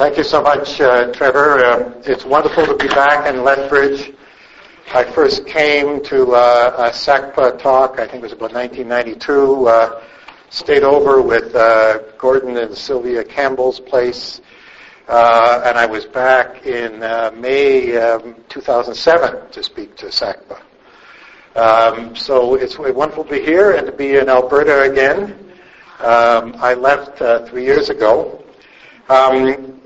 Thank you so much, uh, Trevor. Uh, it's wonderful to be back in Lethbridge. I first came to uh, a SACPA talk, I think it was about 1992, uh, stayed over with uh, Gordon and Sylvia Campbell's place, uh, and I was back in May um, 2007 to speak to SACPA. Um, so it's wonderful to be here and to be in Alberta again. Um, I left three years ago. Um,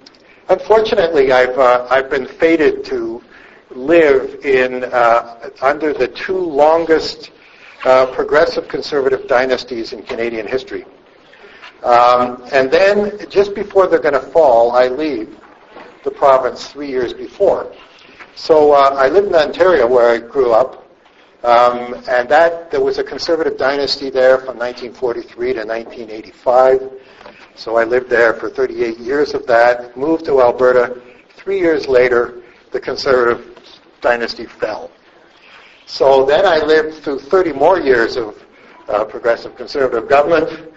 Unfortunately, I've uh, I've been fated to live in uh, under the two longest uh, progressive conservative dynasties in Canadian history. Um, and then, just before they're going to fall, I leave the province three years before. So uh, I lived in Ontario, where I grew up, um, and that there was a conservative dynasty there from 1943 to 1985. So I lived there for 38 years of that, moved to Alberta. Three years later, the Conservative dynasty fell. So then I lived through 30 more years of uh, progressive conservative government,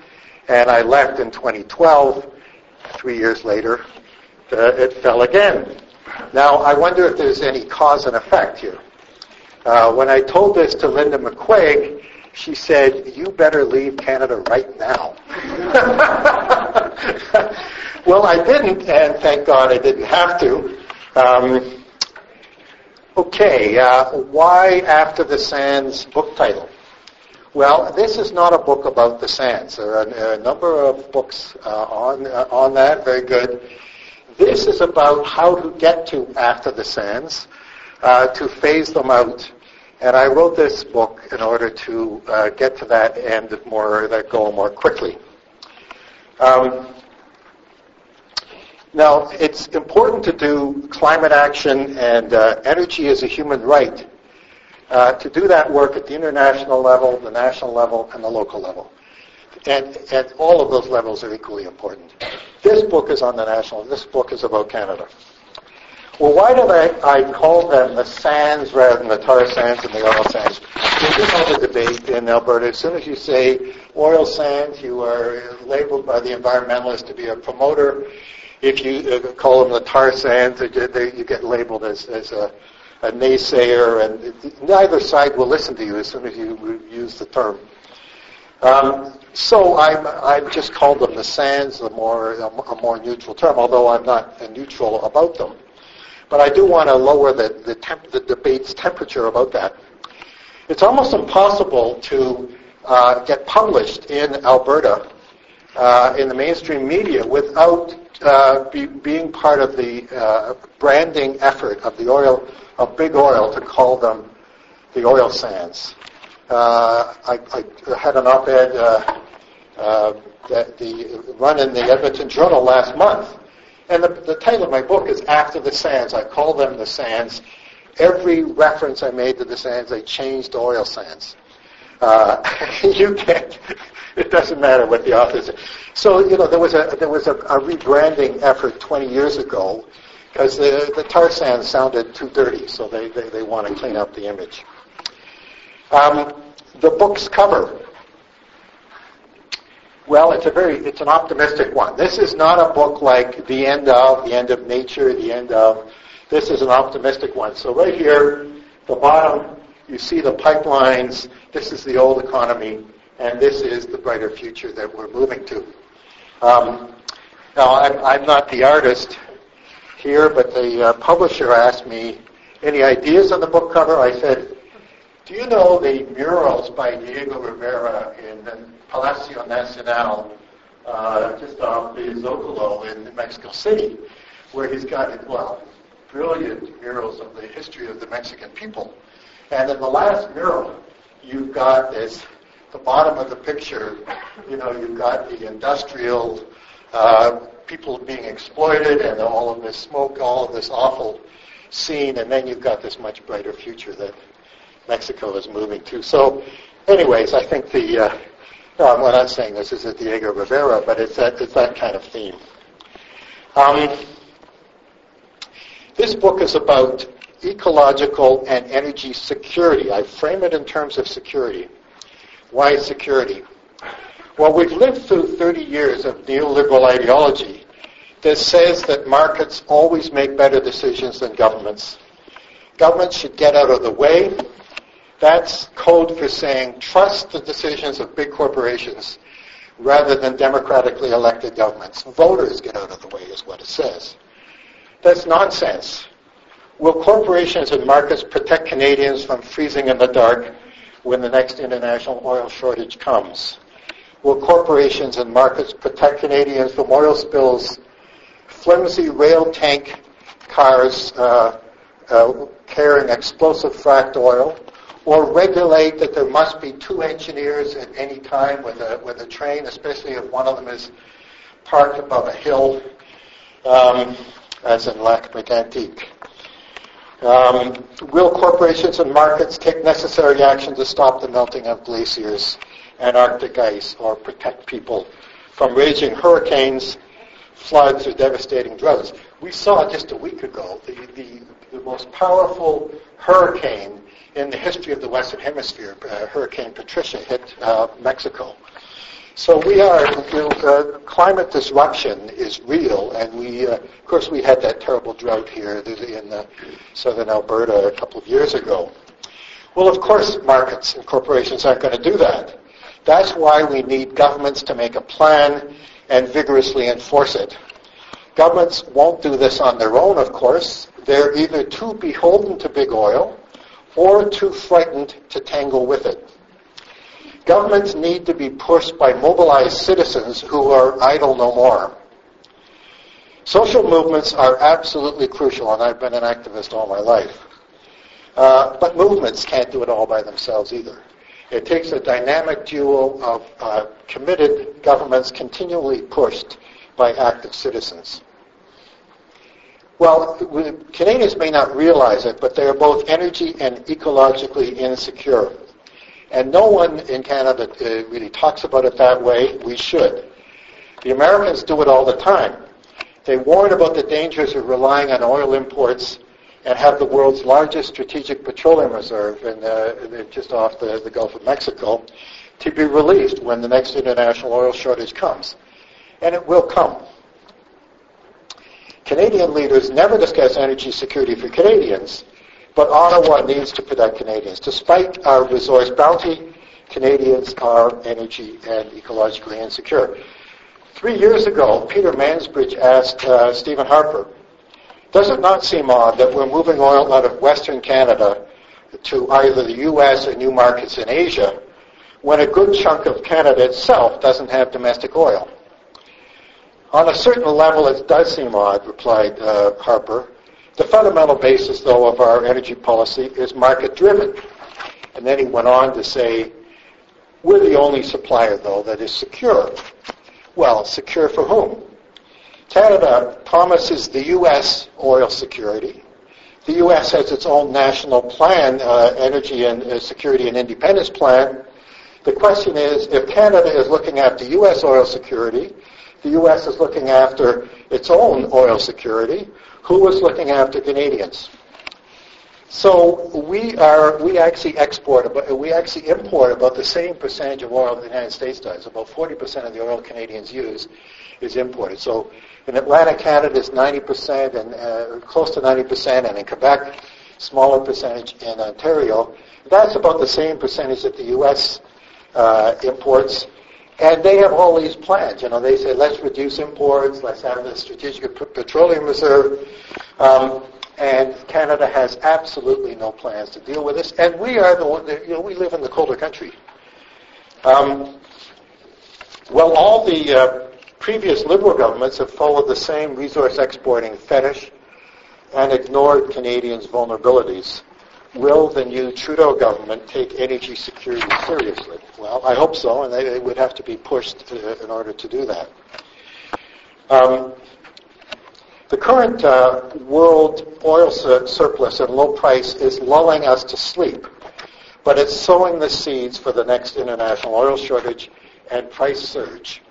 and I left in 2012. Three years later, it fell again. Now, I wonder if there's any cause and effect here. Uh, when I told this to Linda McQuaig, she said, you better leave Canada right now. well, I didn't, and thank God I didn't have to. Um, okay, uh, why After the Sands book title? Well, this is not a book about the sands. There are a number of books uh, on uh, on that. Very good. This is about how to get to after the sands, uh, to phase them out, and I wrote this book in order to uh, get to that end more, that goal more quickly. Um, now, it's important to do climate action and uh, energy as a human right. Uh, to do that work at the international level, the national level, and the local level. And, and all of those levels are equally important. This book is on the national, this book is about Canada. Well, why did I, I call them the sands rather than the tar sands and the oil sands? There's have a debate in Alberta. As soon as you say oil sands, you are labeled by the environmentalists to be a promoter. If you uh, call them the tar sands, you get labeled as, as a, a naysayer, and neither side will listen to you as soon as you use the term. Um, so I'm, I've just called them the sands, a more, a more neutral term, although I'm not neutral about them. But I do want to lower the, the, temp, the debate's temperature about that. It's almost impossible to uh, get published in Alberta uh, in the mainstream media without uh, be, being part of the uh, branding effort of the oil of big oil to call them the oil sands. Uh, I, I, had an op-ed uh, that the run in the Edmonton Journal last month and the, the title of my book is After the Sands. I call them the sands. Every reference I made to the sands, I changed to oil sands. Uh, you can't. It doesn't matter what the author says. So you know there was a there was a, a rebranding effort 20 years ago because the the tar sands sounded too dirty, so they they, they want to clean up the image. Um, the book's cover well, it's a very, it's an optimistic one. This is not a book like The End of, The End of Nature, The End of. This is an optimistic one. So right here, the bottom, you see the pipelines. This is the old economy, and this is the brighter future that we're moving to. Um, now, I'm, I'm, not the artist here, but the uh, publisher asked me, any ideas on the book cover? I said, do you know the murals by Diego Rivera in Palacio Nacional, uh, just off the Zocalo in Mexico City, where he's got, well, brilliant murals of the history of the Mexican people. And in the last mural, you've got this, the bottom of the picture, you know, you've got the industrial uh, people being exploited and all of this smoke, all of this awful scene, and then you've got this much brighter future that Mexico is moving to. So, anyways, I think the uh, I'm not saying this is a Diego Rivera, but it's that it's that kind of theme. Um, this book is about ecological and energy security. I frame it in terms of security. Why security? Well, we've lived through 30 years of neoliberal ideology that says that markets always make better decisions than governments. Governments should get out of the way. That's code for saying trust the decisions of big corporations rather than democratically elected governments. Voters get out of the way is what it says. That's nonsense. Will corporations and markets protect Canadians from freezing in the dark when the next international oil shortage comes? Will corporations and markets protect Canadians from oil spills, flimsy rail tank cars uh, uh, carrying explosive fracked oil, or regulate that there must be two engineers at any time with a, with a train, especially if one of them is parked above a hill, um, as in Lac Mégantic. Um, will corporations and markets take necessary action to stop the melting of glaciers and Arctic ice or protect people from raging hurricanes, floods, or devastating droughts? We saw just a week ago the, the, the most powerful hurricane in the history of the Western Hemisphere. Uh, Hurricane Patricia hit uh, Mexico. So we are, you know, uh, climate disruption is real, and we, uh, of course, we had that terrible drought here in uh, southern Alberta a couple of years ago. Well, of course, markets and corporations aren't going to do that. That's why we need governments to make a plan and vigorously enforce it. Governments won't do this on their own, of course. They're either too beholden to big oil or too frightened to tangle with it. Governments need to be pushed by mobilized citizens who are idle no more. Social movements are absolutely crucial, and I've been an activist all my life. Uh, but movements can't do it all by themselves either. It takes a dynamic duo of uh, committed governments continually pushed by active citizens. Well, Canadians may not realize it, but they are both energy and ecologically insecure. And no one in Canada uh, really talks about it that way. We should. The Americans do it all the time. They warn about the dangers of relying on oil imports and have the world's largest strategic petroleum reserve in, uh, just off the, the Gulf of Mexico to be released when the next international oil shortage comes. And it will come. Canadian leaders never discuss energy security for Canadians, but Ottawa needs to protect Canadians. Despite our resource bounty, Canadians are energy and ecologically insecure. Three years ago, Peter Mansbridge asked uh, Stephen Harper, does it not seem odd that we're moving oil out of Western Canada to either the U.S. or new markets in Asia when a good chunk of Canada itself doesn't have domestic oil? On a certain level, it does seem odd, replied uh, Harper. The fundamental basis, though, of our energy policy is market-driven. And then he went on to say, we're the only supplier, though, that is secure. Well, secure for whom? Canada promises the U.S. oil security. The U.S. has its own national plan, uh, energy and uh, security and independence plan. The question is, if Canada is looking after U.S. oil security, the U.S. is looking after its own oil security, who was looking after Canadians. So we are we actually export about, we actually import about the same percentage of oil the United States does. About 40% of the oil Canadians use is imported. So in Atlantic Canada it's 90% and uh, close to 90%, and in Quebec, smaller percentage in Ontario. That's about the same percentage that the U.S. Uh, imports. And they have all these plans. You know, they say, let's reduce imports, let's have the strategic petroleum reserve. Um, and Canada has absolutely no plans to deal with this. And we are the one, you know, we live in the colder country. Um, well, all the uh, previous Liberal governments have followed the same resource exporting fetish and ignored Canadians' vulnerabilities will the new Trudeau government take energy security seriously? Well, I hope so, and they, would have to be pushed to, in order to do that. Um, the current uh, world oil sur- surplus and low price is lulling us to sleep, but it's sowing the seeds for the next international oil shortage and price surge.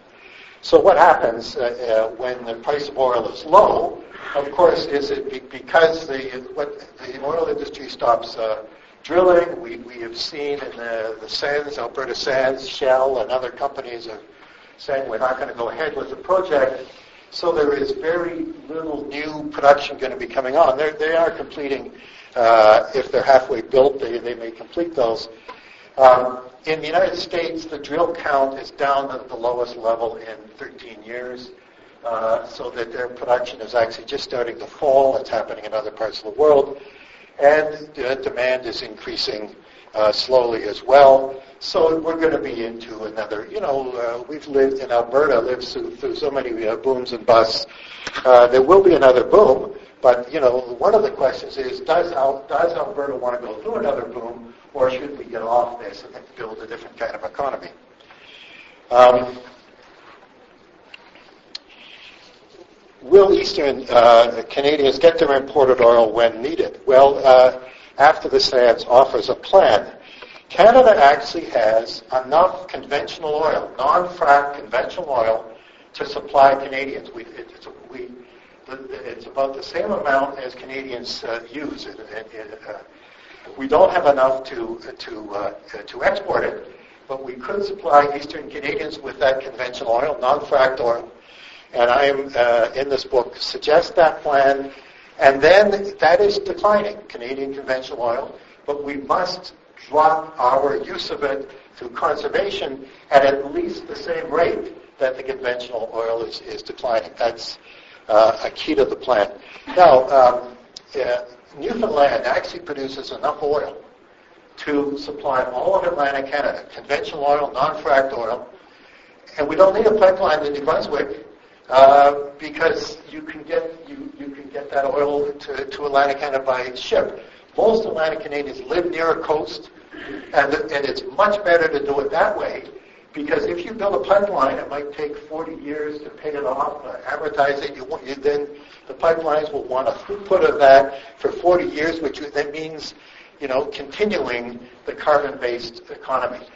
So what happens uh, uh, when the price of oil is low? Of course, is it because the what the oil industry stops uh, drilling? We we have seen in the, the sands, Alberta Sands, Shell, and other companies are saying we're not going to go ahead with the project. So there is very little new production going to be coming on. They're, they are completing, uh, if they're halfway built, they, they may complete those. Um, in the United States, the drill count is down to the lowest level in 13 years, uh, so that their production is actually just starting to fall. It's happening in other parts of the world. And uh, demand is increasing uh, slowly as well. So we're going to be into another, you know, uh, we've lived in Alberta, lived through, through so many uh, booms and busts. Uh, there will be another boom, but, you know, one of the questions is, does, Al- does Alberta want to go through another boom, or should we get off this and build a different kind of economy? Um, will Eastern uh, Canadians get their imported oil when needed? Well, uh, after the Sands offers a plan Canada actually has enough conventional oil, non-frac conventional oil, to supply Canadians. We, it's, we, it's, about the same amount as Canadians uh, use. It, it, it, uh, we don't have enough to to uh, to export it, but we could supply Eastern Canadians with that conventional oil, non-fracked oil. And I am uh, in this book suggest that plan, and then that is declining Canadian conventional oil, but we must drop our use of it through conservation at at least the same rate that the conventional oil is, is declining. That's uh, a key to the plan. Now, um, uh, Newfoundland actually produces enough oil to supply all of Atlantic Canada, conventional oil, non-fracked oil, and we don't need a pipeline to New Brunswick uh, because you can get you, you can get that oil to, to Atlantic Canada by ship. Most Atlantic Canadians live near a coast. And, and it's much better to do it that way because if you build a pipeline, it might take 40 years to pay it off, uh, amortize it. You, you, then the pipelines will want a throughput of that for 40 years, which then means, you know, continuing the carbon-based economy.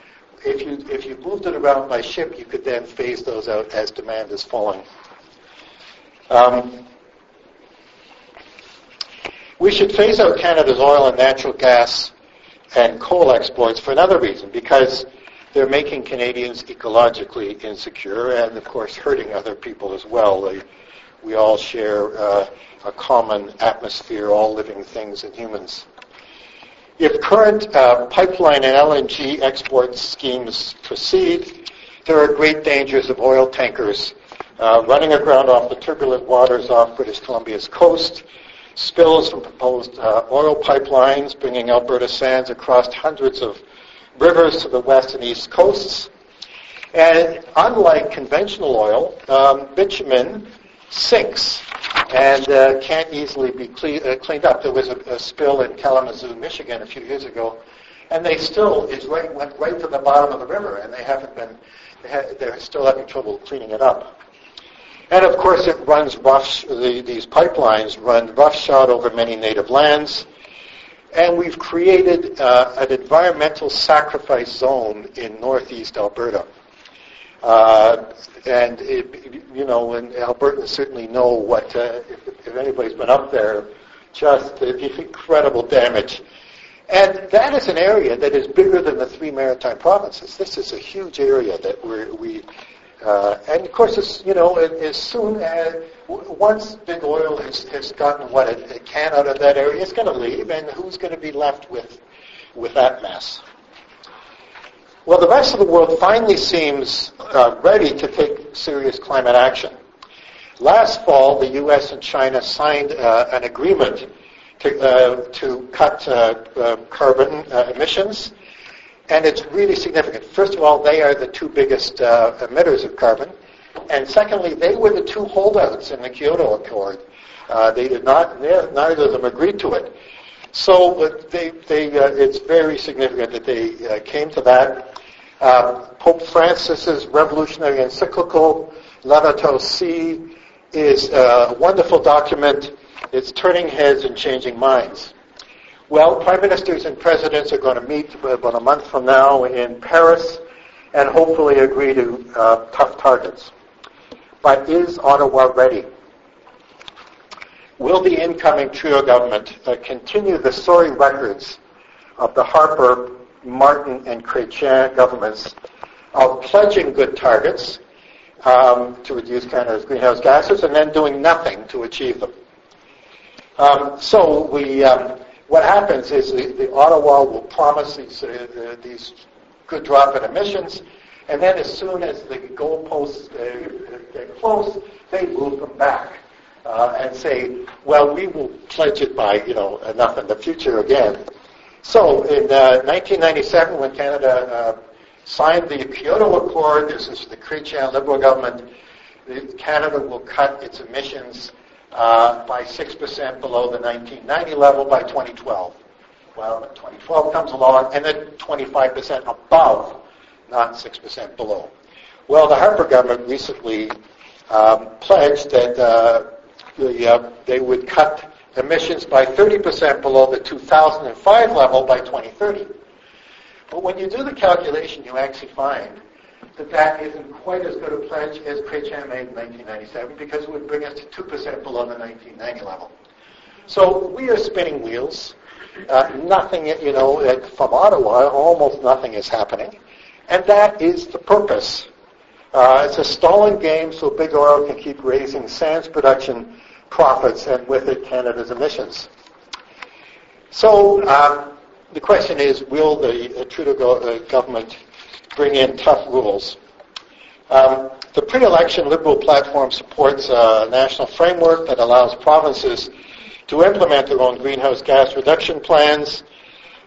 If you if you moved it around by ship, you could then phase those out as demand is falling. Um, we should phase out Canada's oil and natural gas and coal exports for another reason, because they're making Canadians ecologically insecure and, of course, hurting other people as well. They, we all share uh, a common atmosphere, all living things and humans. If current uh, pipeline and LNG export schemes proceed, there are great dangers of oil tankers uh, running aground off the turbulent waters off British Columbia's coast spills from proposed uh, oil pipelines bringing Alberta sands across hundreds of rivers to the west and east coasts. And unlike conventional oil, um, bitumen sinks and uh, can't easily be cle- uh, cleaned up. There was a, a, spill in Kalamazoo, Michigan, a few years ago, and they still is right went right to the bottom of the river, and they haven't been they they're still having trouble cleaning it up. And of course, it runs rough, the, these pipelines run roughshod over many native lands. And we've created uh, an environmental sacrifice zone in northeast Alberta. Uh, and, it, you know, and Albertans certainly know what, uh, if, if anybody's been up there, just incredible damage. And that is an area that is bigger than the three maritime provinces. This is a huge area that we uh, and of course, as, you know, as soon as once big oil has, has gotten what it, it can out of that area, it's going to leave, and who's going to be left with with that mess? Well, the rest of the world finally seems uh, ready to take serious climate action. Last fall, the U.S. and China signed uh, an agreement to, uh, to cut uh, uh, carbon emissions and it's really significant. First of all, they are the two biggest uh, emitters of carbon. And secondly, they were the two holdouts in the Kyoto Accord. Uh, they did not, neither of them agreed to it. So uh, they, they, uh, it's very significant that they uh, came to that. Um, Pope Francis's revolutionary encyclical, Laudato Si, is a wonderful document. It's turning heads and changing minds. Well, prime ministers and presidents are going to meet about a month from now in Paris and hopefully agree to uh, tough targets. But is Ottawa ready? Will the incoming Trudeau government uh, continue the sorry records of the Harper, Martin, and Chrétien governments of pledging good targets, um, to reduce Canada's greenhouse gases and then doing nothing to achieve them. Um, so we, um, what happens is the, the, Ottawa will promise these, uh, these good drop in emissions, and then as soon as the goalposts uh, get close, they move them back uh, and say, well, we will pledge it by, you know, enough in the future again. So in 1997, uh, when Canada uh, signed the Kyoto Accord, this is the Chrétien Liberal government, Canada will cut its emissions uh, by 6% below the 1990 level by 2012. Well, 2012 comes along, and then 25% above, not 6% below. Well, the Harper government recently um, pledged that uh, the, uh, they would cut emissions by 30% below the 2005 level by 2030. But when you do the calculation, you actually find that that isn't quite as good a pledge as Chrétien made in 1997 because it would bring us to 2% below the 1990 level. So we are spinning wheels. Uh, nothing, you know, from Ottawa, almost nothing is happening. And that is the purpose. Uh, it's a stalling game so big oil can keep raising sands production profits and with it Canada's emissions. So um, the question is, will the uh, Trudeau go- uh, government bring in tough rules? Um, the pre-election Liberal platform supports a national framework that allows provinces to implement their own greenhouse gas reduction plans.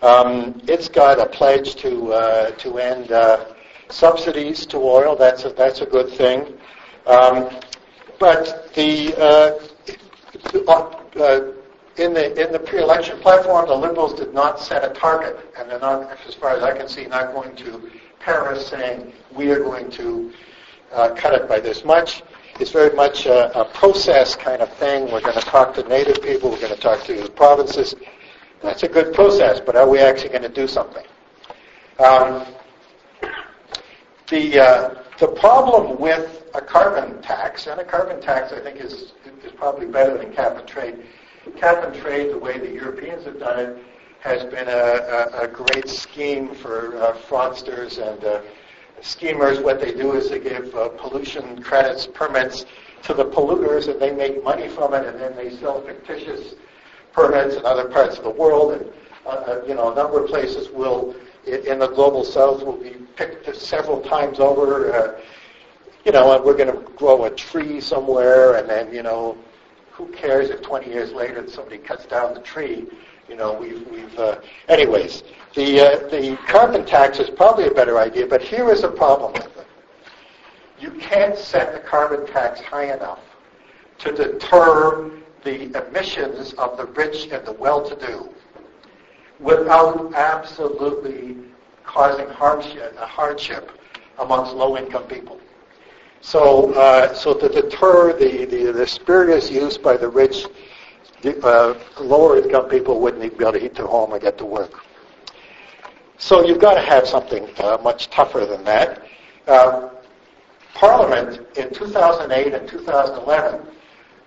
Um, it's got a pledge to uh, to end uh, subsidies to oil. That's a, that's a good thing. Um, but the uh, uh, in the in the pre-election platform, the Liberals did not set a target, and they're not, as far as I can see, not going to Paris saying we are going to uh, cut it by this much. It's very much a, a, process kind of thing. We're going to talk to native people. We're going to talk to the provinces. That's a good process, but are we actually going to do something? Um, the uh, the problem with a carbon tax, and a carbon tax, I think, is is probably better than cap and trade. Cap and trade, the way the Europeans have done it, has been a, a, a great scheme for uh, fraudsters and uh, schemers. What they do is they give uh, pollution credits, permits to the polluters, and they make money from it, and then they sell fictitious permits in other parts of the world. And uh, uh, you know, a number of places will in the global south will be picked several times over. Uh, you know, and we're going to grow a tree somewhere, and then, you know, who cares if 20 years later somebody cuts down the tree? You know, we've, we've uh, anyways, the, uh, the carbon tax is probably a better idea, but here is a problem with it. You can't set the carbon tax high enough to deter the emissions of the rich and the well-to-do without absolutely causing hardship, hardship amongst low-income people. So, uh, so to deter the, the, the spurious use by the rich, uh, lower income people wouldn't even be able to heat their home or get to work. So you've got to have something uh, much tougher than that. Uh, Parliament in 2008 and 2011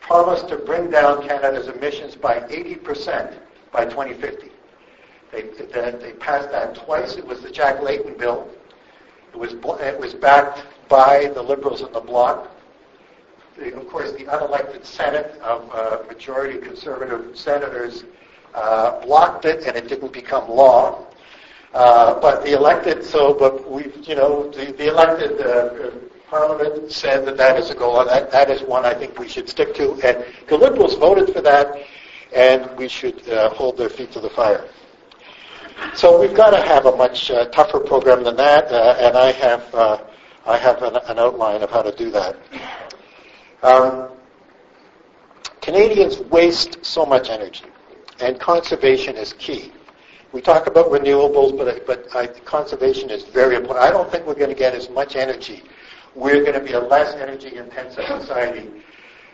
promised to bring down Canada's emissions by 80% by 2050. They, they, they passed that twice. It was the Jack Layton bill. It was, it was backed by the Liberals in the bloc. The, of course, the unelected Senate of uh, majority conservative senators uh, blocked it, and it didn't become law. Uh, but the elected, so, but we, you know, the, the elected uh, Parliament said that that is a goal. and That, that is one I think we should stick to. And the Liberals voted for that, and we should uh, hold their feet to the fire. So we've got to have a much uh, tougher program than that, uh, and I have uh, I have an, an, outline of how to do that. Um, Canadians waste so much energy, and conservation is key. We talk about renewables, but but I, conservation is very important. I don't think we're going to get as much energy. We're going to be a less energy-intensive society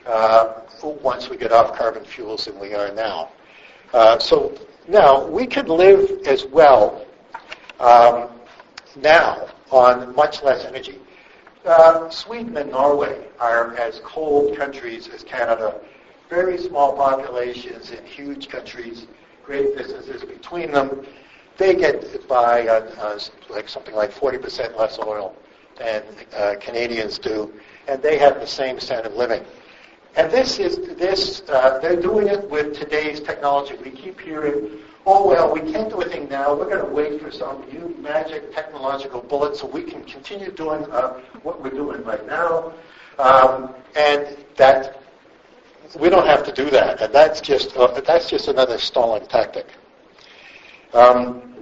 uh, once we get off carbon fuels than we are now. Uh, so now we can live as well um, now on much less energy. Uh, Sweden and Norway are as cold countries as Canada. Very small populations in huge countries, great distances between them. They get by uh, uh, like something like 40% less oil than uh, Canadians do. and they have the same standard of living. And this is this. Uh, they're doing it with today's technology. We keep hearing, "Oh well, we can't do anything now. We're going to wait for some new magic technological bullet so we can continue doing uh, what we're doing right now." Um, and that we don't have to do that. And that's just uh, that's just another stalling tactic. Um,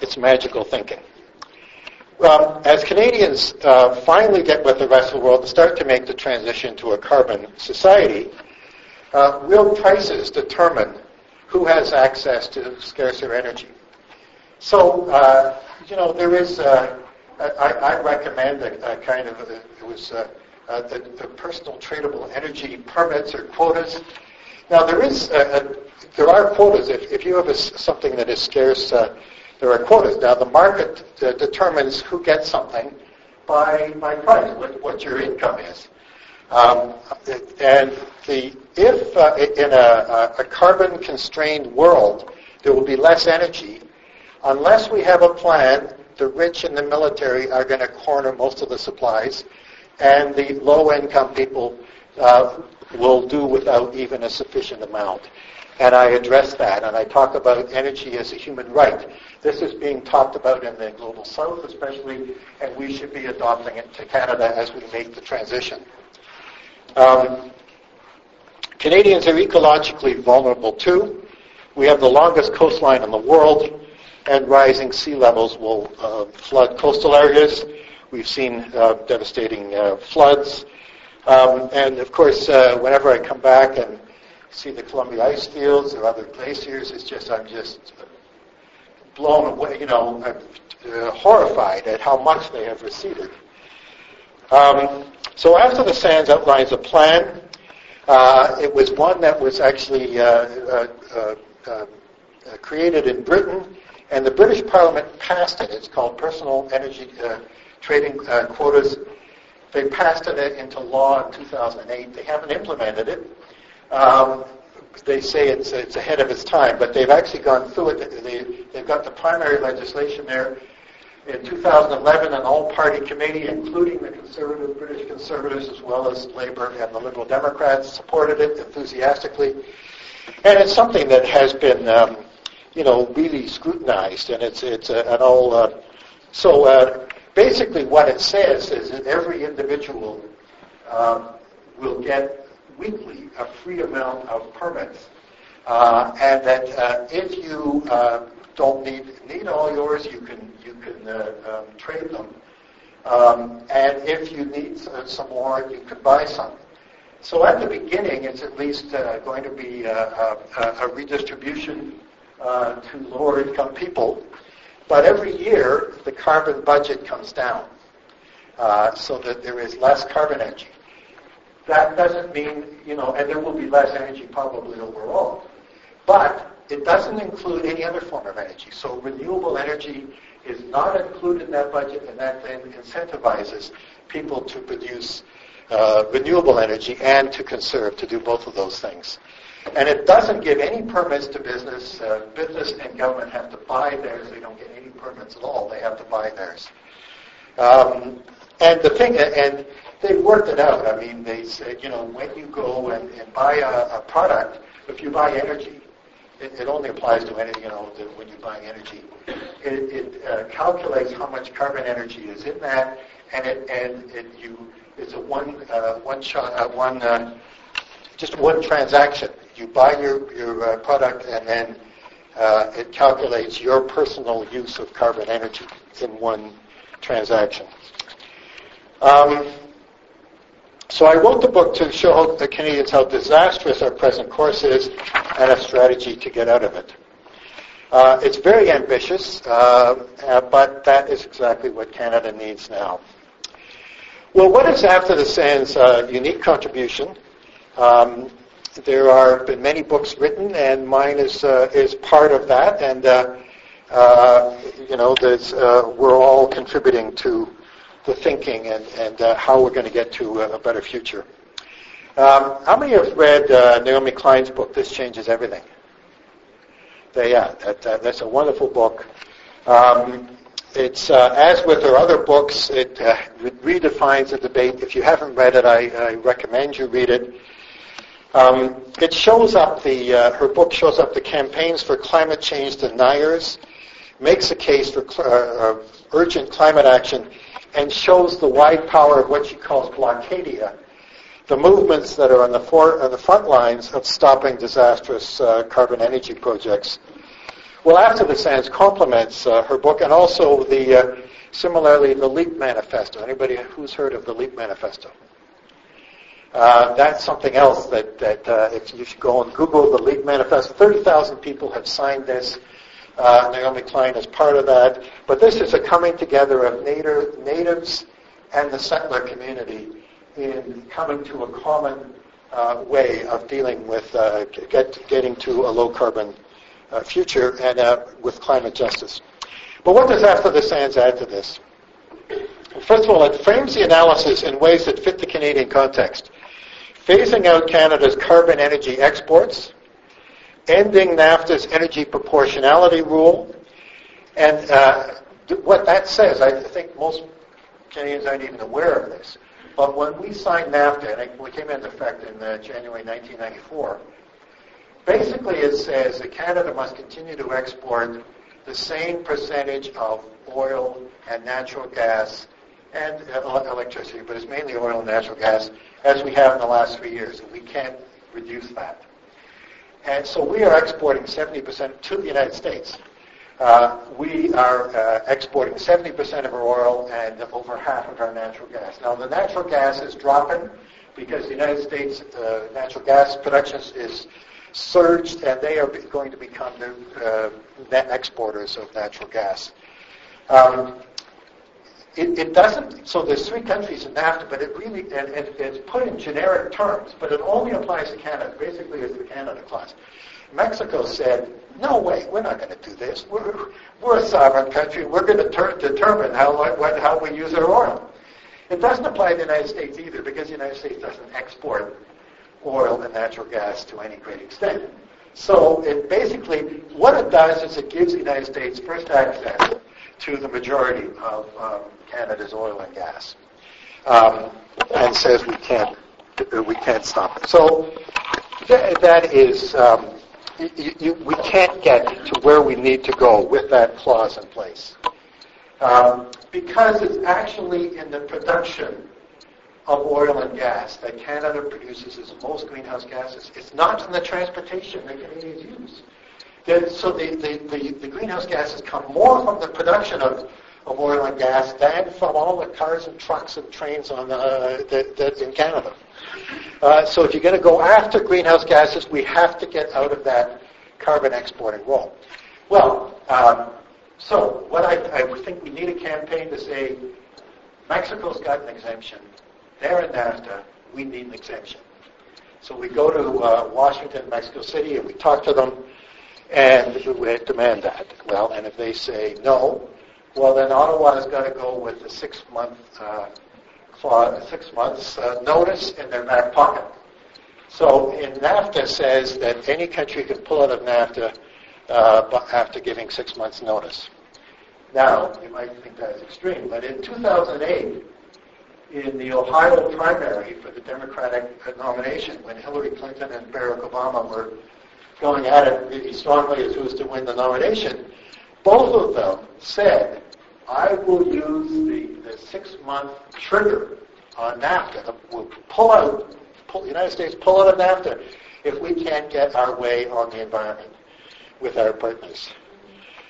it's magical thinking. Um, as Canadians uh, finally get with the rest of the world and start to make the transition to a carbon society, uh, real prices determine who has access to scarcer energy. So, uh, you know, there is, uh, I, I, recommend a, a, kind of, a, it was uh, uh, the, the, personal tradable energy permits or quotas. Now, there is, a, there are quotas. If, if you have something that is scarce, there are quotas. Now, the market uh, determines who gets something by, by price, what, what your income is. Um, and the, if uh, in a, a carbon-constrained world, there will be less energy, unless we have a plan, the rich and the military are going to corner most of the supplies, and the low-income people uh, will do without even a sufficient amount. And I address that, and I talk about energy as a human right. This is being talked about in the global south especially, and we should be adopting it to Canada as we make the transition. Um, Canadians are ecologically vulnerable too. We have the longest coastline in the world, and rising sea levels will uh, flood coastal areas. We've seen uh, devastating uh, floods. Um, and of course, uh, whenever I come back and see the Columbia ice fields or other glaciers, it's just, I'm just blown away, you know, uh, horrified at how much they have receded. Um, so after the sands outlines a plan, uh, it was one that was actually uh, uh, uh, uh created in Britain, and the British Parliament passed it. It's called Personal Energy Trading Quotas. They passed it into law in 2008. They haven't implemented it. Um, they say it's, it's ahead of its time, but they've actually gone through it. They, they've got the primary legislation there. In 2011, an all-party committee, including the conservative British Conservatives as well as Labour and the Liberal Democrats, supported it enthusiastically. And it's something that has been, um, you know, really scrutinized, and it's it's uh, an all. Uh, so uh, basically, what it says is that every individual um, will get weekly a free amount of permits. Uh, and that uh, if you uh, don't need need all yours, you can you can uh, um, trade them. Um, and if you need some more, you can buy some. So at the beginning, it's at least uh, going to be a, a, a redistribution uh, to lower income people. But every year, the carbon budget comes down so that there is less carbon energy. That doesn't mean, you know, and there will be less energy probably overall. But it doesn't include any other form of energy. So renewable energy is not included in that budget, and that then incentivizes people to produce uh, renewable energy and to conserve, to do both of those things. And it doesn't give any permits to business. Uh, business and government have to buy theirs. They don't get any permits at all. They have to buy theirs. Um, and the thing, and they worked it out. I mean, they said, you know, when you go and, and buy a, a product, if you buy energy, it, it only applies to energy, you know, the, when you buy energy. It, it uh, calculates how much carbon energy is in that, and it and it you it's a one uh, one shot uh, one uh, just one transaction. You buy your your uh, product, and then uh, it calculates your personal use of carbon energy in one transaction. Um, so I wrote the book to show the Canadians how disastrous our present course is and a strategy to get out of it. Uh, it's very ambitious, uh, uh, but that is exactly what Canada needs now. Well, what is after the Sands' uh, unique contribution? Um, there are been many books written, and mine is uh, is part of that. And uh, you know, we're all contributing to the thinking and, and uh, how we're going to get to a, a better future. Um, how many have read uh, Naomi Klein's book, This Changes Everything? They, yeah, that, that's a wonderful book. Um, it's uh, as with her other books, it uh, redefines the debate. If you haven't read it, I, I recommend you read it. Um, it shows up the uh, her book shows up the campaigns for climate change deniers, makes a case for cl- uh, urgent climate action, and shows the wide power of what she calls blockadia, the movements that are on the, for- on the front lines of stopping disastrous uh, carbon energy projects. Well, after the Sands complements uh, her book, and also the uh, similarly the Leap Manifesto. Anybody who's heard of the Leap Manifesto? Uh, that's something else that, that uh, if you should go and Google the Leap Manifesto, 30,000 people have signed this. Uh, Naomi Klein is part of that. But this is a coming together of native, natives and the settler community in coming to a common uh, way of dealing with uh, get, getting to a low carbon uh, future and uh, with climate justice. But what does After the Sands add to this? First of all, it frames the analysis in ways that fit the Canadian context. Phasing out Canada's carbon energy exports, ending NAFTA's energy proportionality rule, and uh, what that says, I think most Canadians aren't even aware of this, but when we signed NAFTA, and it came into effect in uh, January 1994, basically it says that Canada must continue to export the same percentage of oil and natural gas and uh, electricity, but it's mainly oil and natural gas, as we have in the last three years. And we can't reduce that. And so we are exporting 70% to the United States. Uh, we are uh, exporting 70% of our oil and over half of our natural gas. Now, the natural gas is dropping because the United States uh, natural gas production is surged, and they are going to become the uh, net exporters of natural gas. Um, it, it, doesn't, so there's three countries in NAFTA, but it really, and, and, it's put in generic terms, but it only applies to Canada. Basically, it's the Canada clause. Mexico said, no way, we're not going to do this. We're, we're a sovereign country. We're going to ter- determine how, what, how we use our oil. It doesn't apply to the United States either because the United States doesn't export oil and natural gas to any great extent. So it basically, what it does is it gives the United States first access to the majority of um, Canada's oil and gas, um, and says we can't we can't stop it. So th- that is um, we can't get to where we need to go with that clause in place um, because it's actually in the production of oil and gas that Canada produces its most greenhouse gases. It's not in the transportation that Canadians use. so the, the, the, the, greenhouse gases come more from the production of, of oil and gas than from all the cars and trucks and trains on uh, that, that in Canada. Uh, so if you're going to go after greenhouse gases, we have to get out of that carbon exporting role. Well, um, so what I, I think we need a campaign to say Mexico's got an exemption. They're in NAFTA. We need an exemption. So we go to uh, Washington, Mexico City, and we talk to them, and we demand that. Well, and if they say no, well, then Ottawa's got to go with a six-month uh, six months uh, notice in their back pocket. So in NAFTA says that any country can pull out of NAFTA uh, after giving six months notice. Now, you might think that's extreme, but in 2008, in the Ohio primary for the Democratic nomination when Hillary Clinton and Barack Obama were going at it really strongly as who was to win the nomination, both of them said, I will use the, the six-month trigger on NAFTA. We'll pull out, pull, the United States pull out of NAFTA if we can't get our way on the environment with our partners.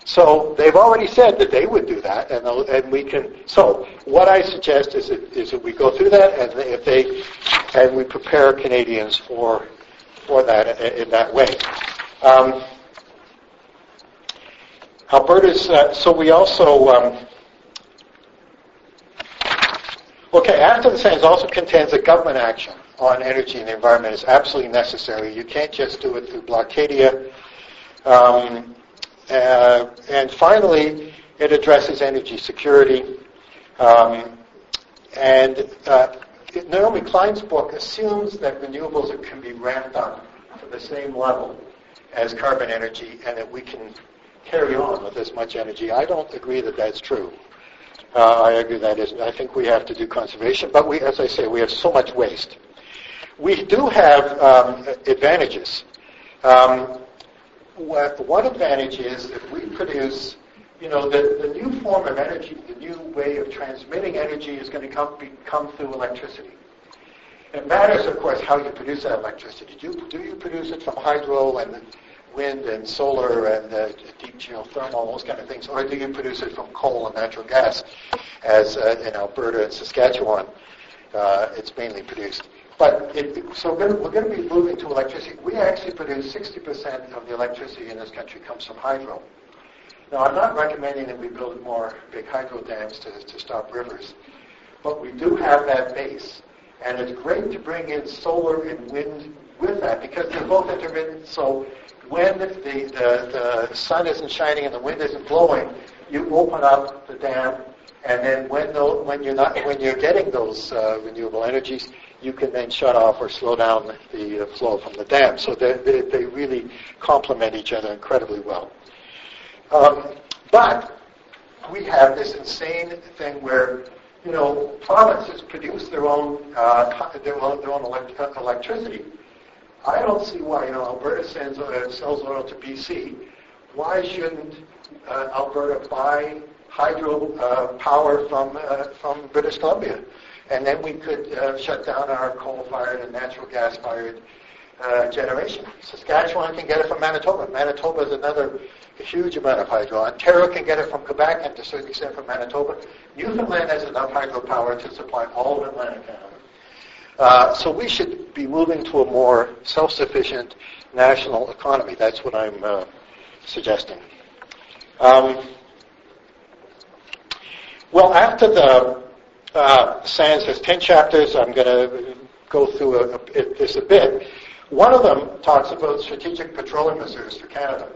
So they've already said that they would do that, and, and we can. So what I suggest is that, is that we go through that, and if they, and we prepare Canadians for for that in that way. Um, Alberta's. Uh, so we also. Um, okay, after the Sands also contains that government action on energy and the environment is absolutely necessary. You can't just do it through blockadia. Um, uh, and finally, it addresses energy security. Um, and uh, Naomi Klein's book assumes that renewables can be ramped up to the same level as carbon energy and that we can carry on with as much energy. I don't agree that that's true. Uh, I agree that is. I think we have to do conservation, but we, as I say, we have so much waste. We do have um, advantages. Um, one advantage is if we produce, you know, the, the new form of energy, the new way of transmitting energy is going to come, be, come through electricity. It matters, of course, how you produce that electricity. Do do you produce it from hydro and wind and solar and uh, deep geothermal, those kind of things, or do you produce it from coal and natural gas, as uh, in Alberta and Saskatchewan, uh, it's mainly produced. But it, so we're going to be moving to electricity. We actually produce 60% of the electricity in this country comes from hydro. Now, I'm not recommending that we build more big hydro dams to, to stop rivers, but we do have that base. And it's great to bring in solar and wind with that because they're both intermittent. So when the, the, the sun isn't shining and the wind isn't blowing, you open up the dam, and then when, the, when you're not when you're getting those uh, renewable energies, you can then shut off or slow down the flow from the dam. So they, they, they really complement each other incredibly well. Um, but we have this insane thing where, you know, provinces produce their own, uh, their own, their own elect- electricity. I don't see why, you know, Alberta sends, uh, sells oil to BC. Why shouldn't uh, Alberta buy hydro uh, power from, uh, from British Columbia? and then we could uh, shut down our coal-fired and natural gas-fired uh, generation. Saskatchewan can get it from Manitoba. Manitoba is another huge amount of hydro. Ontario can get it from Quebec and to a certain extent from Manitoba. Newfoundland has enough hydropower to supply all of Atlantic Canada. Uh, so we should be moving to a more self-sufficient national economy. That's what I'm uh, suggesting. Um, well, after the uh, has 10 chapters. I'm going to go through a, a, this a bit. One of them talks about strategic petroleum reserves for Canada.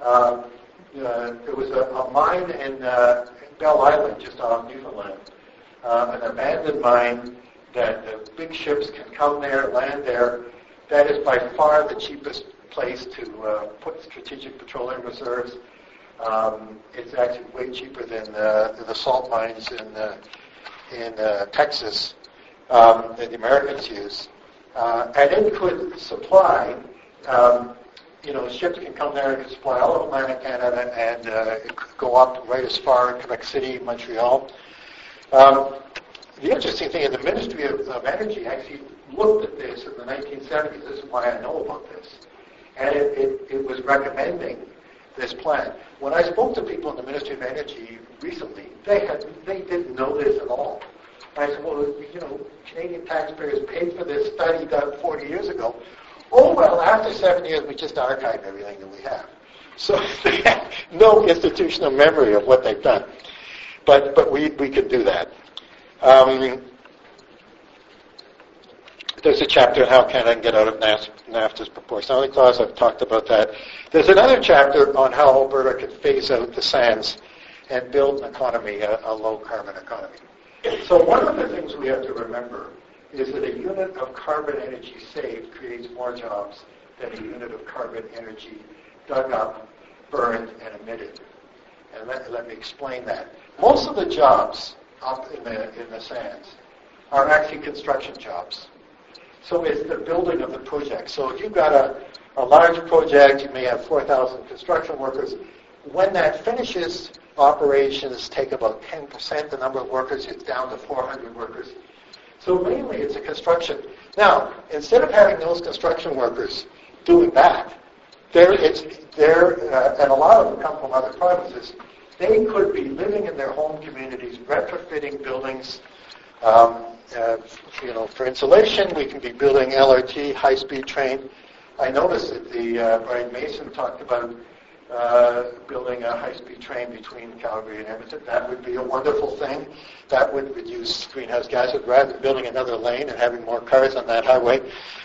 Uh, uh, there was a, a mine in, uh, Bell Island, just off Newfoundland, uh, an abandoned mine that big ships can come there, land there. That is by far the cheapest place to uh, put strategic petroleum reserves. Um, it's actually way cheaper than the salt mines in in uh, Texas um, that the Americans use. Uh, and it could supply, um, you know, ships can come there and could supply all of Atlantic Canada and uh, it could go up right as far as Quebec City, Montreal. Um, the interesting thing is the Ministry of, of, Energy actually looked at this in the 1970s. This is why I know about this. And it, it, it was recommending this plan. When I spoke to people in the Ministry of Energy recently, they had they didn't know this at all. I said, well, you know, Canadian taxpayers paid for this study done 40 years ago. Oh well, after seven years, we just archive everything that we have. So they have no institutional memory of what they've done. But but we we can do that. Um, there's a chapter on how Canada can get out of NAFTA's proportionality clause. I've talked about that. There's another chapter on how Alberta can phase out the sands and build an economy, a, a low carbon economy. So one of the things we have to remember is that a unit of carbon energy saved creates more jobs than a unit of carbon energy dug up, burned, and emitted. And let, let me explain that. Most of the jobs up in the, in the sands are actually construction jobs. So it's the building of the project. So if you've got a, a large project, you may have 4,000 construction workers. When that finishes, operations take about 10%. The number of workers is down to 400 workers. So mainly it's a construction. Now, instead of having those construction workers doing that, there it's there, uh, and a lot of them come from other provinces. They could be living in their home communities, retrofitting buildings, um, uh, you know, for insulation, we can be building LRT, high-speed train. I noticed that the uh, Brian Mason talked about uh, building a high-speed train between Calgary and Edmonton. That would be a wonderful thing. That would reduce greenhouse gases rather than building another lane and having more cars on that highway.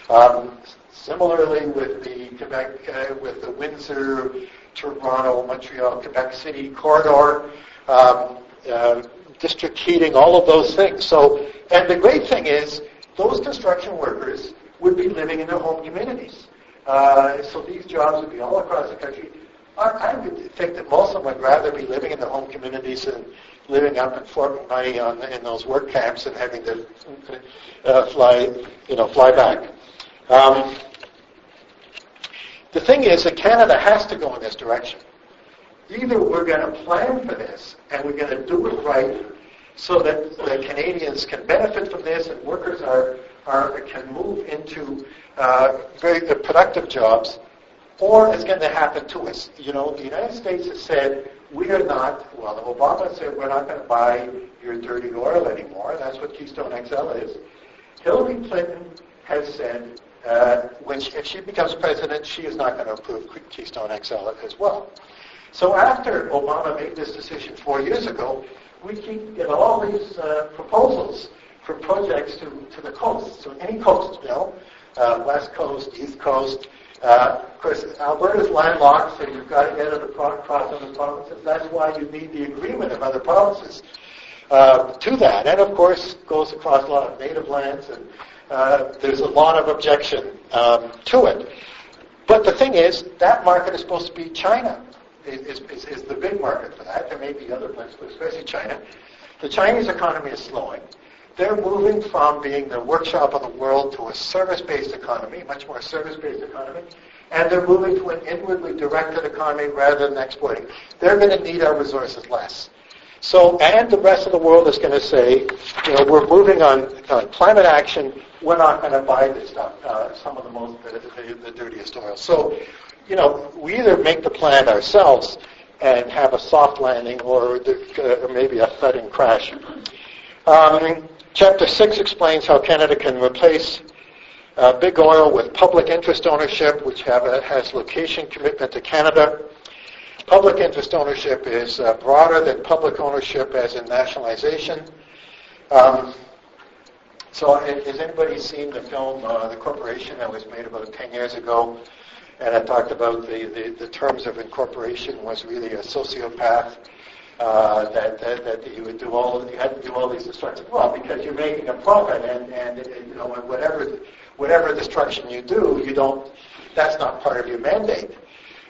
Um, similarly, with the Quebec, uh, with the Windsor, Toronto, Montreal, Quebec City corridor, um, uh, district heating, all of those things. So, and the great thing is, those construction workers would be living in their home communities. Uh, so these jobs would be all across the country. I would think that most of them would rather be living in their home communities and living up in Fort McMurray on, in those work camps and having to uh, fly, you know, fly back. Um, the thing is that Canada has to go in this direction. Either we're going to plan for this and we're going to do it right so that the Canadians can benefit from this and workers are, are can move into uh, very productive jobs, or it's going to happen to us. You know, the United States has said we are not, well, Obama said we're not going to buy your dirty oil anymore. That's what Keystone XL is. Hillary Clinton has said uh, she, if she becomes president, she is not going to approve Keystone XL as well. So after Obama made this decision four years ago, we keep getting all these uh, proposals for projects to, to the coast, to any coast, know, uh, west coast, east coast. Uh, of course, Alberta's landlocked, so you've got to get it across other provinces. That's why you need the agreement of other provinces uh, to that. And of course, goes across a lot of native lands and uh, there's a lot of objection um, to it. But the thing is, that market is supposed to be China, is, is, is the big market for that. There may be other places, but especially China. The Chinese economy is slowing. They're moving from being the workshop of the world to a service-based economy, much more service-based economy, and they're moving to an inwardly directed economy rather than exporting. They're going to need our resources less. So, and the rest of the world is going to say, you know, we're moving on climate action. We're not going to buy this stuff, uh, some of the most, the, the, the, dirtiest oil. So, you know, we either make the plant ourselves and have a soft landing or, the, uh, maybe a thudding crash. Um, chapter 6 explains how Canada can replace uh, big oil with public interest ownership, which a, has location commitment to Canada. Public interest ownership is uh, broader than public ownership as in nationalization. Um, so has anybody seen the film uh, The Corporation that was made about 10 years ago? And it talked about the, the, the terms of incorporation was really a sociopath uh, that, that, that you would do all you had to do all these destructions. Well, because you're making a profit, and and you know whatever whatever destruction you do, you don't. That's not part of your mandate.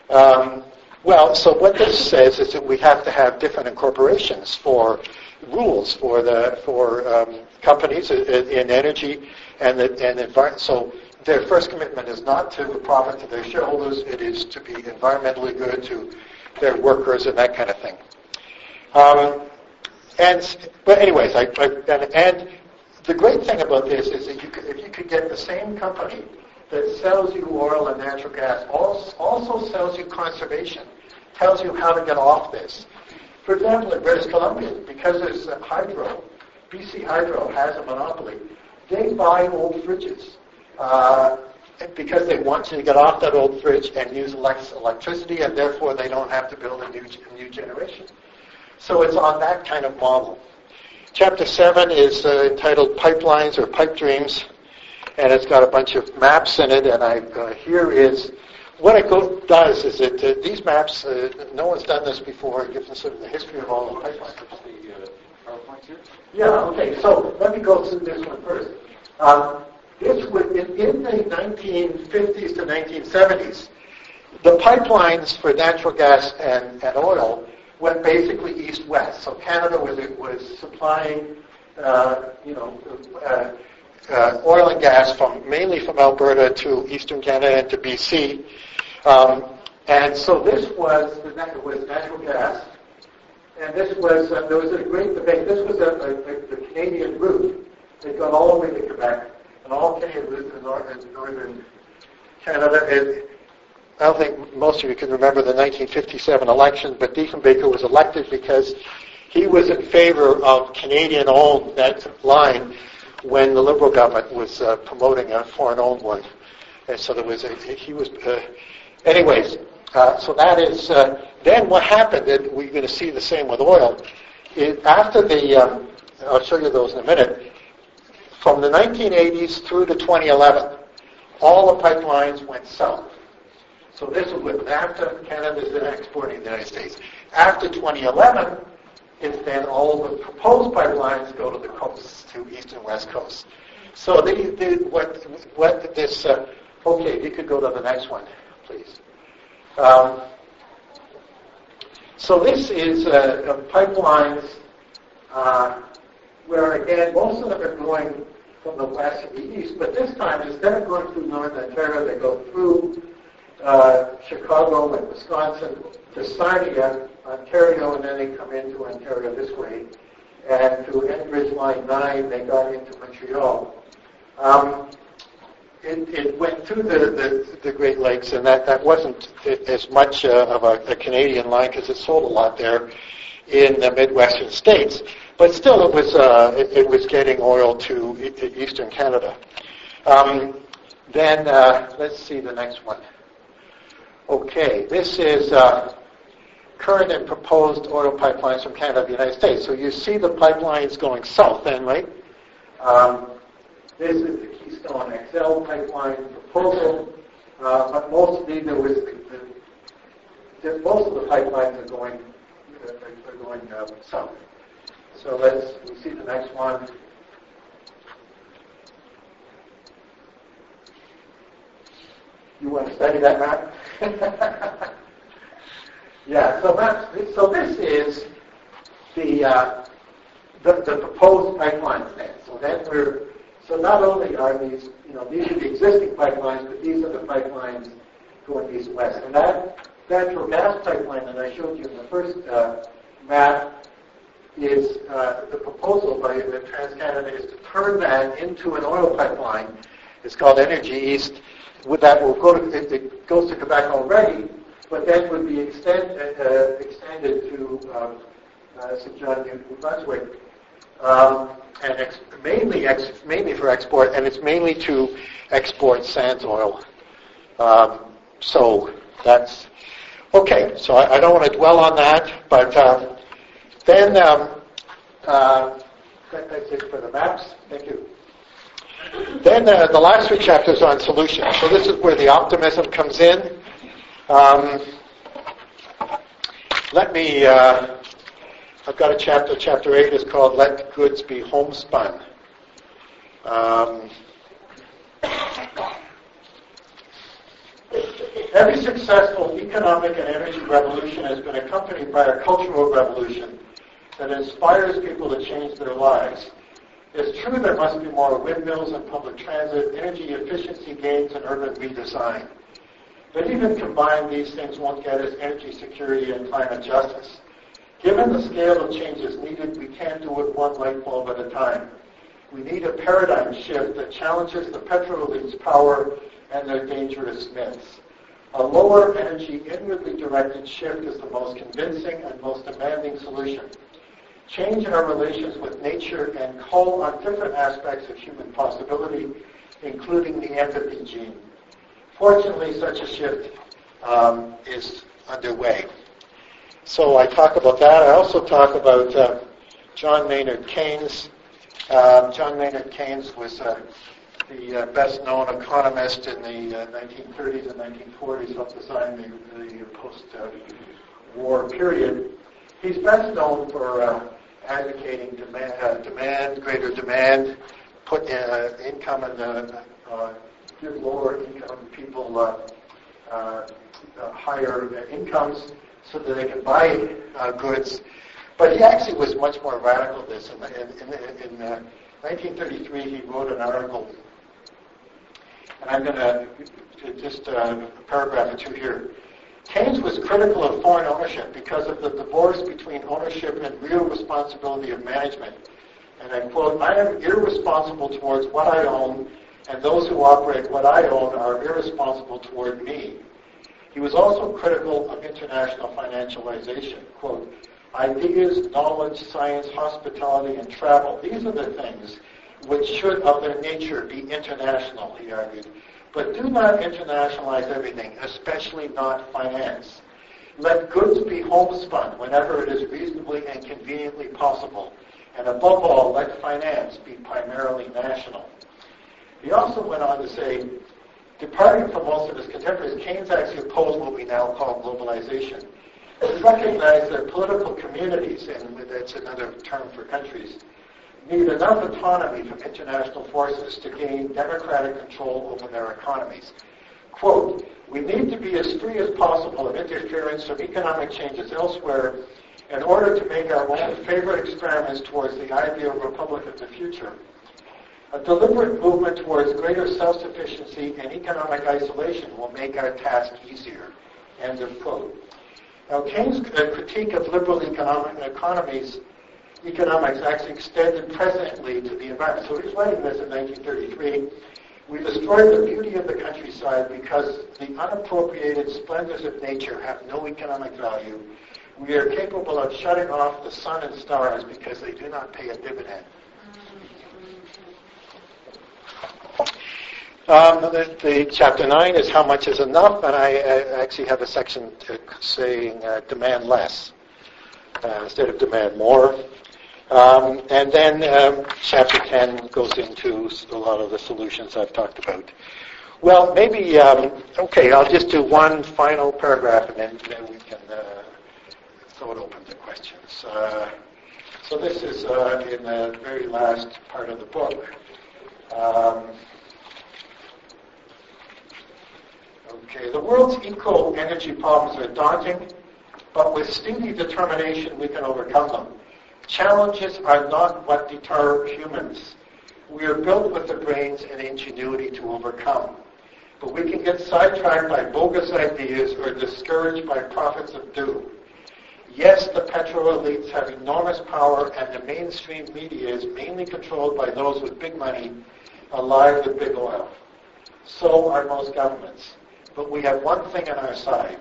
Um, well, so what this says is that we have to have different incorporations for rules for the for um, companies in energy and the, and environment. So their first commitment is not to profit to their shareholders; it is to be environmentally good to their workers and that kind of thing. Um, and but anyways, I, I, and, and the great thing about this is that you could, if you could get the same company that sells you oil and natural gas also sells you conservation, tells you how to get off this. For example, in British Columbia, because there's hydro, BC Hydro has a monopoly, they buy old fridges uh, because they want you to get off that old fridge and use less electricity, and therefore they don't have to build a new, a new generation. So it's on that kind of model. Chapter 7 is uh, entitled Pipelines or Pipe Dreams and it's got a bunch of maps in it. And I uh, here is what it does is it uh, these maps. Uh, no one's done this before. It gives us sort of the history of all the pipelines. Uh? Yeah. Okay. So let me go through this one first. Um, this in, in the 1950s to 1970s. The pipelines for natural gas and, and oil went basically east-west. So Canada was was supplying, uh, you know, uh, uh, oil and gas from mainly from Alberta to eastern Canada and to BC. Um, and so this was was natural gas, and this was uh, there was a great debate. This was a, a, a, the Canadian route. It got all the way to Quebec and all Canadian route in, northern, northern Canada. It, I don't think most of you can remember the 1957 election, but Diefenbaker was elected because he was in favor of Canadian-owned that line when the Liberal government was uh, promoting a foreign-owned one. And so there was a, he was, uh, anyways, uh, so that is, uh, then what happened, and we're going to see the same with oil, is after the, um, I'll show you those in a minute, from the 1980s through to 2011, all the pipelines went south. So this was with NAFTA, Canada's exporting to the United States. After 2011, Instead, all the proposed pipelines go to the coasts, to east and west coasts. So they, they, what, what this, uh, okay, you could go to the next one, please. Um, So this is uh, pipelines uh, where, again, most of them are going from the west to the east, but this time, instead of going through northern Ontario, they go through uh, Chicago and Wisconsin to Sarnia, Ontario, and then they come into Ontario this way. And through Enbridge Line 9, they got into Montreal. Um, it, it, went through the, the, the, Great Lakes, and that, that wasn't as much uh, of a, a, Canadian line because it sold a lot there in the Midwestern states. But still, it was uh, it, it, was getting oil to eastern Canada. Um, then uh, let's see the next one. Okay, this is uh, current and proposed oil pipelines from Canada to the United States. So you see the pipelines going south then, right? Um, this is the Keystone XL pipeline proposal, uh, but most of these, there was, the, most of the pipelines are going, are going uh, south. So let's, we see the next one. You want to study that map? yeah, so that's, so this is the, uh, the, the proposed pipelines then. So then we're so not only are these, you know, these are the existing pipelines, but these are the pipelines going east-west. And that natural gas pipeline that I showed you in the first uh, map is uh, the proposal by the TransCanada is to turn that into an oil pipeline. It's called Energy East. With that will go to, it goes to Quebec already, but that would be extend, uh, extended to um, uh, Saint John, New Brunswick. Um, and ex- mainly ex- mainly for export, and it's mainly to export sand oil. Um, so that's okay. So I, I, don't want to dwell on that, but um, then um, uh, that, that's it for the maps. Thank you. Then uh, the last three chapters on solutions. So this is where the optimism comes in. Um, let me. Uh, I've got a chapter, chapter 8 is called Let Goods Be Homespun. Um, every successful economic and energy revolution has been accompanied by a cultural revolution that inspires people to change their lives. It's true there must be more windmills and public transit, energy efficiency gains, and urban redesign. But even combined, these things won't get us energy security and climate justice. Given the scale of changes needed, we can't do it one light bulb at a time. We need a paradigm shift that challenges the petro elites' power and their dangerous myths. A lower energy, inwardly directed shift is the most convincing and most demanding solution. Change in our relations with nature and call on different aspects of human possibility, including the empathy gene. Fortunately, such a shift um, is underway. So I talk about that. I also talk about uh, John Maynard Keynes. Uh, John Maynard Keynes was uh, the uh, best known economist in the 1930s uh, and 1940s, helped design the, the post-war period. He's best known for uh, advocating demand, demand, greater demand, put income in the, give lower income people higher incomes so that they can buy uh, goods. But he actually was much more radical than this. In, in, in, in uh, 1933, he wrote an article, and I'm going to just uh, a paragraph or two here. Keynes was critical of foreign ownership because of the divorce between ownership and real responsibility of management. And I quote, I am irresponsible towards what I own, and those who operate what I own are irresponsible toward me. He was also critical of international financialization. Quote, ideas, knowledge, science, hospitality, and travel. These are the things which should of their nature be international, he argued. But do not internationalize everything, especially not finance. Let goods be homespun whenever it is reasonably and conveniently possible. And above all, let finance be primarily national. He also went on to say, Departing from most of his contemporaries, Keynes actually opposed what we now call globalization. He recognized that political communities, and that's another term for countries, need enough autonomy from international forces to gain democratic control over their economies. Quote, We need to be as free as possible of interference from economic changes elsewhere in order to make our own favorite experiments towards the ideal republic of the future. A deliberate movement towards greater self-sufficiency and economic isolation will make our task easier. End of quote. Now, Keynes' uh, critique of liberal economic economies, economics actually extended presently to the environment. So he's writing this in 1933. We destroy the beauty of the countryside because the unappropriated splendors of nature have no economic value. We are capable of shutting off the sun and stars because they do not pay a dividend. Um, the, the, chapter 9 is how much is enough, and I, I actually have a section saying uh, demand less uh, instead of demand more. Um, and then um, chapter 10 goes into a lot of the solutions I've talked about. Well, maybe, um, okay, I'll just do one final paragraph and then, then we can uh, throw it open to questions. Uh, so this is uh, in the very last part of the book. Um, Okay, the world's eco-energy problems are daunting, but with steely determination we can overcome them. Challenges are not what deter humans. We are built with the brains and ingenuity to overcome. But we can get sidetracked by bogus ideas or discouraged by prophets of doom. Yes, the petro elites have enormous power and the mainstream media is mainly controlled by those with big money, alive with big oil. So are most governments. But we have one thing on our side.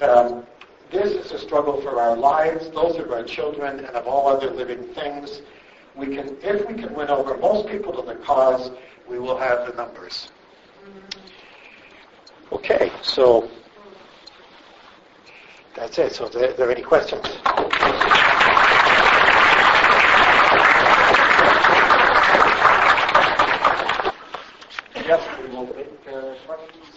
Um, this is a struggle for our lives, those of our children, and of all other living things. We can, if we can win over most people to the cause, we will have the numbers. Okay, so that's it. So, are there any questions? Yes, we will take uh, questions.